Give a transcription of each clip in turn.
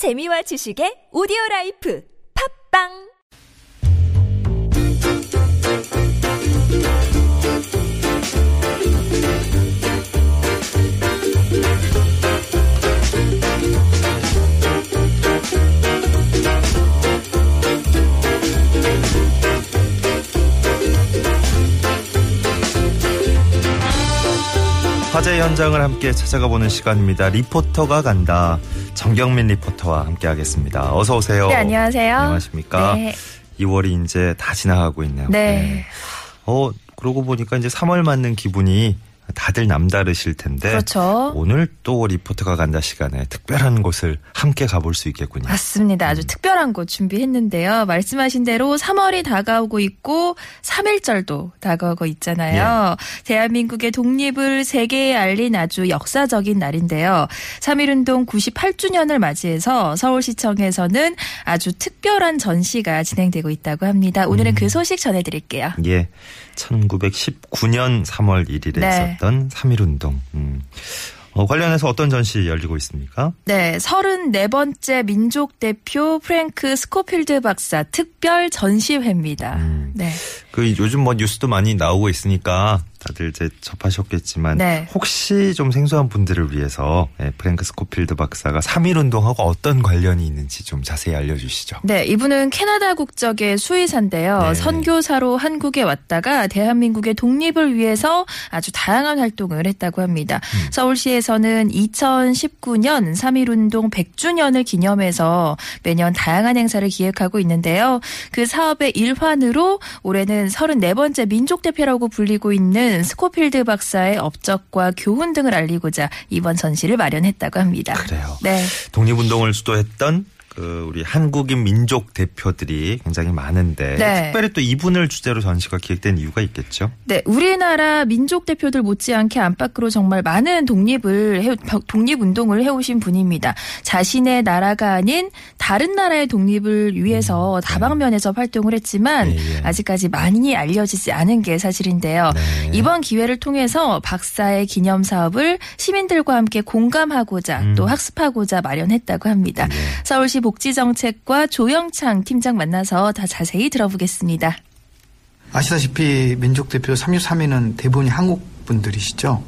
재미와 지식의 오디오 라이프 팝빵 화재 현장을 함께 찾아가 보는 시간입니다. 리포터가 간다. 정경민 리포터와 함께 하겠습니다. 어서 오세요. 네, 안녕하세요. 안녕하십니까? 네. 2월이 이제 다 지나가고 있네요. 네. 어, 그러고 보니까 이제 3월 맞는 기분이 다들 남다르실 텐데 그렇죠. 오늘 또 리포터가 간다 시간에 특별한 곳을 함께 가볼 수 있겠군요. 맞습니다. 아주 특별한 곳 준비했는데요. 말씀하신 대로 3월이 다가오고 있고 3일절도 다가오고 있잖아요. 대한민국의 독립을 세계에 알린 아주 역사적인 날인데요. 3.1운동 98주년을 맞이해서 서울시청에서는 아주 특별한 전시가 진행되고 있다고 합니다. 오늘은 그 소식 전해드릴게요. 예. 1919년 3월 1일에 네. 있었던 3.1운동. 음. 어, 관련해서 어떤 전시 열리고 있습니까? 네, 34번째 민족 대표 프랭크 스코필드 박사 특별 전시회입니다. 음. 네. 그 요즘 뭐 뉴스도 많이 나오고 있으니까 다들 이제 접하셨겠지만 네. 혹시 좀 생소한 분들을 위해서 예, 프랭크 스코필드 박사가 3.1 운동하고 어떤 관련이 있는지 좀 자세히 알려주시죠. 네, 이분은 캐나다 국적의 수의사인데요. 네. 선교사로 한국에 왔다가 대한민국의 독립을 위해서 아주 다양한 활동을 했다고 합니다. 음. 서울시에서는 2019년 3.1운동 100주년을 기념해서 매년 다양한 행사를 기획하고 있는데요. 그 사업의 일환으로 올해는 34번째 민족 대표라고 불리고 있는 스코필드 박사의 업적과 교훈 등을 알리고자 이번 전시를 마련했다고 합니다. 그래요. 네. 독립운동을 주도했던 그 우리 한국인 민족 대표들이 굉장히 많은데 네. 특별히 또 이분을 주제로 전시가 기획된 이유가 있겠죠. 네, 우리나라 민족 대표들 못지않게 안팎으로 정말 많은 독립을 해, 독립 운동을 해오신 분입니다. 자신의 나라가 아닌 다른 나라의 독립을 위해서 다방면에서 활동을 했지만 음, 예, 예. 아직까지 많이 알려지지 않은 게 사실인데요. 네. 이번 기회를 통해서 박사의 기념 사업을 시민들과 함께 공감하고자 음. 또 학습하고자 마련했다고 합니다. 네. 서울시 복지정책과 조영창 팀장 만나서 다 자세히 들어보겠습니다. 아시다시피 민족대표 33위는 대부분이 한국 분들이시죠.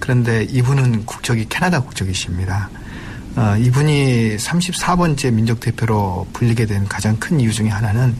그런데 이분은 국적이 캐나다 국적이십니다. 어, 이분이 34번째 민족 대표로 불리게 된 가장 큰 이유 중에 하나는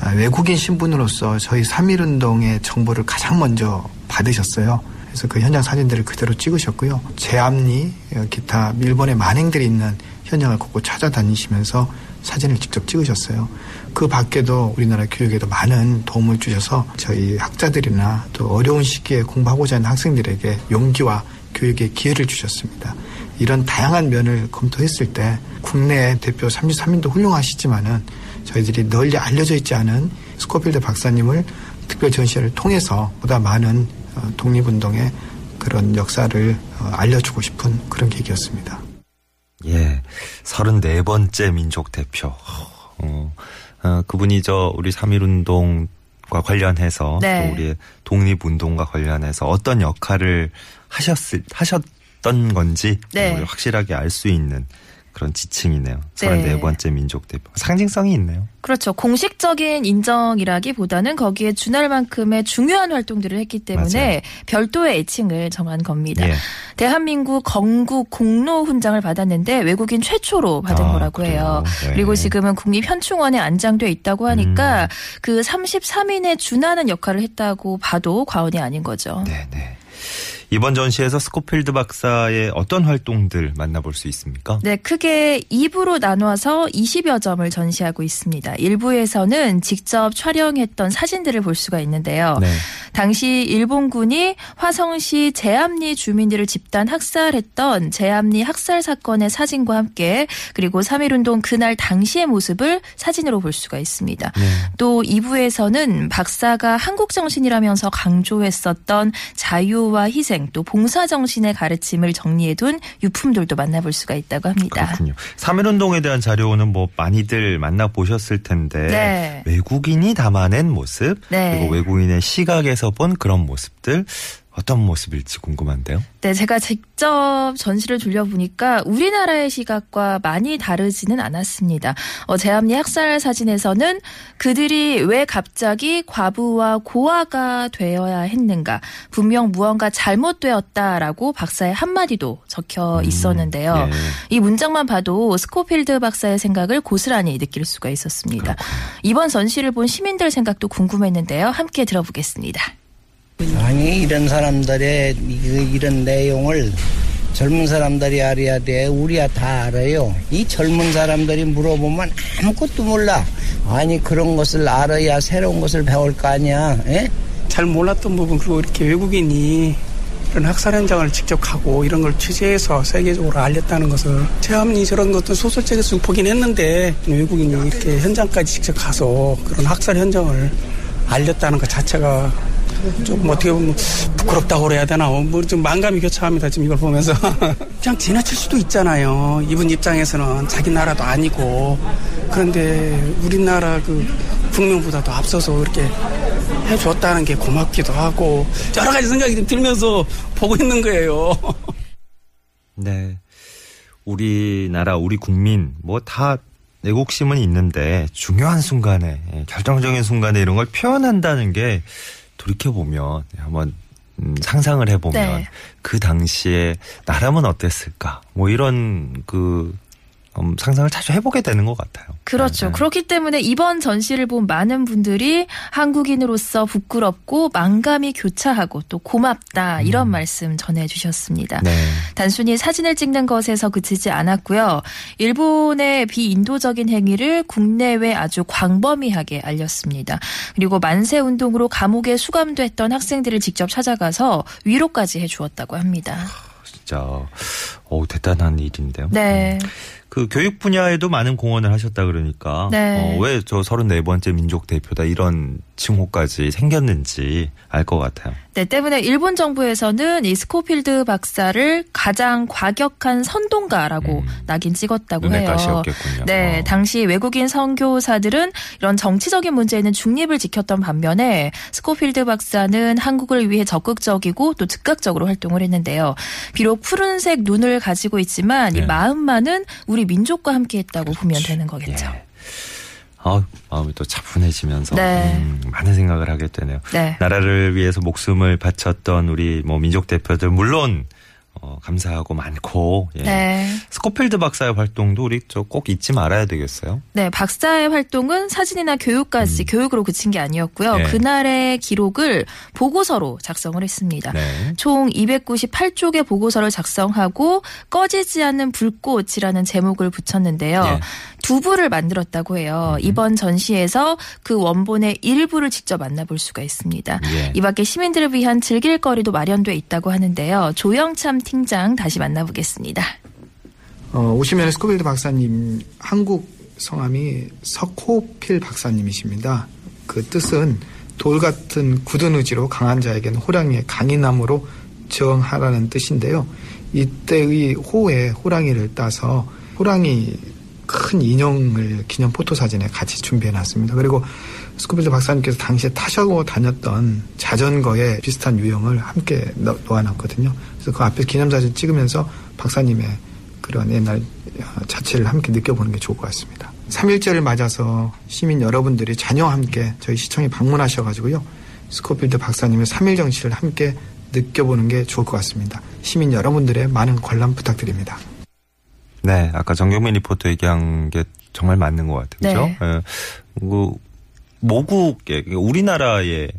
아, 외국인 신분으로서 저희 3.1운동의 정보를 가장 먼저 받으셨어요. 그래서 그 현장 사진들을 그대로 찍으셨고요. 제암리, 어, 기타 일본의 만행들이 있는 현장을 곳곳 찾아다니시면서 사진을 직접 찍으셨어요. 그 밖에도 우리나라 교육에도 많은 도움을 주셔서 저희 학자들이나 또 어려운 시기에 공부하고자 하는 학생들에게 용기와 교육의 기회를 주셨습니다. 이런 다양한 면을 검토했을 때 국내 대표 33인도 훌륭하시지만은 저희들이 널리 알려져 있지 않은 스코필드 박사님을 특별 전시회를 통해서 보다 많은 어, 독립운동의 그런 역사를 어, 알려주고 싶은 그런 계기였습니다. 예, 34번째 민족 대표. 어, 어, 그분이 저 우리 3.1운동 과 관련해서 네. 또 우리의 독립운동과 관련해서 어떤 역할을 하셨을, 하셨 던 건지 네. 확실하게 알 수 있는 그런 지층이네요. 네. 34번째 민족 대표. 상징성이 있네요. 그렇죠. 공식적인 인정이라기보다는 거기에 준할 만큼의 중요한 활동들을 했기 때문에 맞아요. 별도의 애칭을 정한 겁니다. 예. 대한민국 건국 공로 훈장을 받았는데 외국인 최초로 받은 아, 거라고 해요. 그래요? 네. 음. 그리고 지금은 국립현충원에 안장돼 있다고 하니까 그 33인에 준하는 역할을 했다고 봐도 과언이 아닌 거죠. 네, 네. 이번 전시에서 스코필드 박사의 어떤 활동들 만나볼 수 있습니까? 네, 크게 2부로 나눠서 20여 점을 전시하고 있습니다. 1부에서는 직접 촬영했던 사진들을 볼 수가 있는데요. 네. 당시 일본군이 화성시 제암리 주민들을 집단 학살했던 제암리 학살 사건의 사진과 함께 그리고 3.1운동 그날 당시의 모습을 사진으로 볼 수가 있습니다. 네. 또 2부에서는 박사가 한국 정신이라면서 강조했었던 자유와 희생 또 봉사 정신의 가르침을 정리해둔 유품들도 만나볼 수가 있다고 합니다. 그렇군요. 3.1운동에 대한 자료는 뭐 많이들 만나보셨을 텐데 네. 외국인이 담아낸 모습 네. 그리고 외국인의 시각에서 본 그런 모습들 어떤 모습일지 궁금한데요. 네, 제가 직접 전시를 돌려보니까 우리나라의 시각과 많이 다르지는 않았습니다. 어, 제암리 학살 사진에서는 그들이 왜 갑자기 과부와 고아가 되어야 했는가, 분명 무언가 잘못되었다라고 박사의 한마디도 적혀 있었는데요. 예. 이 문장만 봐도 스코필드 박사의 생각을 고스란히 느낄 수가 있었습니다. 이번 전시를 본 시민들 생각도 궁금했는데요. 함께 들어보겠습니다. 아니 이런 사람들의 이- 이런 내용을 젊은 사람들이 알아야 돼. 우리야 다 알아요. 이 젊은 사람들이 물어보면 아무것도 몰라. 아니 그런 것을 알아야 새로운 것을 배울 거 아니야. 예? 잘 몰랐던 부분 그리고 이렇게 외국인이 이런 학살 현장을 직접 가고 이런 걸 취재해서 세계적으로 알렸다는 것을 체험이 저런 것도 소설책에서 좀 보긴 했는데 외국인이 이렇게 현장까지 직접 가서 그런 학살 현장을 알렸다는 것 자체가 조금 어떻게 보면 부끄럽다고 그래야 되나 뭐좀 만감이 교차합니다 지금 이걸 보면서 그냥 지나칠 수도 있잖아요 이분 입장에서는 자기 나라도 아니고 그런데 우리나라 그 국명보다도 앞서서 이렇게 해줬다는 게 고맙기도 하고 여러 가지 생각이 좀 들면서 보고 있는 거예요. 네. 우리나라, 우리 국민, 뭐다 애국심은 있는데 중요한 순간에, 예, 결정적인 순간에 이런 걸 표현한다는 게 돌이켜 보면 한번 음, 상상을 해보면 네. 그 당시에 나라면 어땠을까? 뭐 이런 그 음, 상상을 자주 해보게 되는 것 같아요. 그렇죠. 네, 네. 그렇기 때문에 이번 전시를 본 많은 분들이 한국인으로서 부끄럽고 만감이 교차하고 또 고맙다 이런 말씀 전해주셨습니다. 음. 네. 단순히 사진을 찍는 것에서 그치지 않았고요. 일본의 비인도적인 행위를 국내외 아주 광범위하게 알렸습니다. 그리고 만세 운동으로 감옥에 수감됐던 학생들을 직접 찾아가서 위로까지 해주었다고 합니다. 진짜 어 대단한 일인데요. 네. 그 교육 분야에도 많은 공헌을 하셨다 그러니까 네. 어, 왜저 34번째 민족 대표다 이런 칭호까지 생겼는지 알 것 같아요. 네, 때문에 일본 정부에서는 이 스코필드 박사를 가장 과격한 선동가라고 음. 낙인 찍었다고 해요. 가시였겠군요. 네, 어. 당시 외국인 선교사들은 이런 정치적인 문제에는 중립을 지켰던 반면에 스코필드 박사는 한국을 위해 적극적이고 또 즉각적으로 활동을 했는데요. 비록 푸른색 눈을 가지고 있지만 이 네. 마음만은 우리 민족과 함께했다고 보면 되는 거겠죠. 예. 아, 마음이 또 차분해지면서 네. 음, 많은 생각을 하게 되네요. 네. 나라를 위해서 목숨을 바쳤던 우리 뭐 민족 대표들 물론 어, 감사하고 많고 예. 네. 스코필드 박사의 활동도 우리 저꼭 잊지 말아야 되겠어요. 네, 박사의 활동은 사진이나 교육까지 교육으로 그친 게 아니었고요. 음. 네. 그날의 기록을 보고서로 작성을 했습니다. 네. 총 298쪽의 보고서를 작성하고 꺼지지 않는 불꽃이라는 제목을 붙였는데요. 예. 두 부를 만들었다고 해요. 이번 전시에서 그 원본의 일부를 직접 만나볼 수가 있습니다. 예. 이 밖에 시민들을 위한 즐길 거리도 마련돼 있다고 하는데요. 조영참 팀장 다시 만나보겠습니다. 어, 오시면 스코필드 박사님 한국 성함이 석호필 박사님이십니다. 그 뜻은 돌 같은 굳은 의지로 강한 자에게는 호랑이의 강인함으로 저항하라는 뜻인데요. 이때의 호에 호랑이를 따서 호랑이 큰 인형을 기념 photo 사진에 같이 준비해 놨습니다. 그리고 스코필드 박사님께서 당시에 타셔고 다녔던 자전거에 비슷한 유형을 함께 넣- 놓아놨거든요. 그래서 그 앞에 기념 사진 찍으면서 박사님의 그런 옛날 어, 자취를 함께 느껴보는 게 좋을 것 같습니다. 3일절을 맞아서 시민 여러분들이 자녀와 함께 저희 시청에 방문하셔가지고요. 스코필드 박사님의 3일 정신을 함께 느껴보는 게 좋을 것 같습니다. 시민 여러분들의 많은 관람 부탁드립니다. 네, 아까 정경민 리포터 얘기한 게 정말 맞는 것 같아요. 네. 그죠? 예. 그 모국의 우리나라의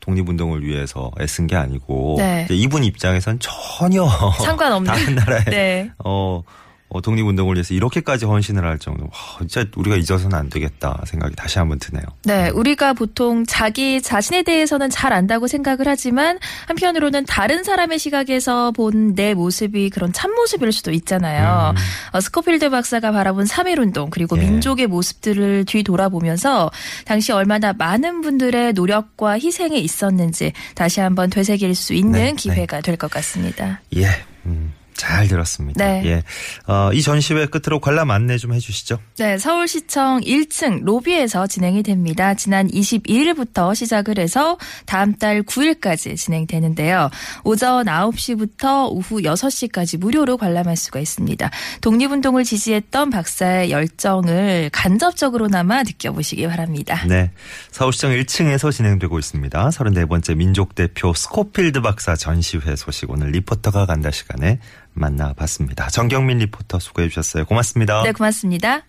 독립운동을 위해서 애쓴 게 아니고 네. 이제 이분 입장에선 전혀 상관없는. 다른 나라의 네. 어, 어, 독립운동을 위해서 이렇게까지 헌신을 할 정도. 와, 진짜 우리가 잊어서는 안 되겠다 생각이 다시 한번 드네요. 네, 우리가 보통 자기 자신에 대해서는 잘 안다고 생각을 하지만 한편으로는 다른 사람의 시각에서 본 내 모습이 그런 참모습일 수도 있잖아요. 어, 스코필드 박사가 바라본 3.1운동 그리고 음. 예. 민족의 모습들을 뒤돌아보면서 당시 얼마나 많은 분들의 노력과 희생이 있었는지 다시 한번 되새길 수 있는 네, 기회가 될것 같습니다. 예. 음. 잘 들었습니다. 네. 예. 어, 이 전시회 끝으로 관람 안내 좀 해주시죠. 네, 서울시청 1층 로비에서 진행이 됩니다. 지난 22일부터 시작을 해서 다음 달 9일까지 진행되는데요. 오전 9시부터 오후 6시까지 무료로 관람할 수가 있습니다. 독립운동을 지지했던 박사의 열정을 간접적으로나마 느껴보시기 바랍니다. 네. 서울시청 1층에서 진행되고 있습니다. 34번째 민족대표 스코필드 박사 전시회 소식 오늘 리포터가 간다 시간에 만나봤습니다. 정경민 리포터 수고해 주셨어요. 고맙습니다. 네, 고맙습니다.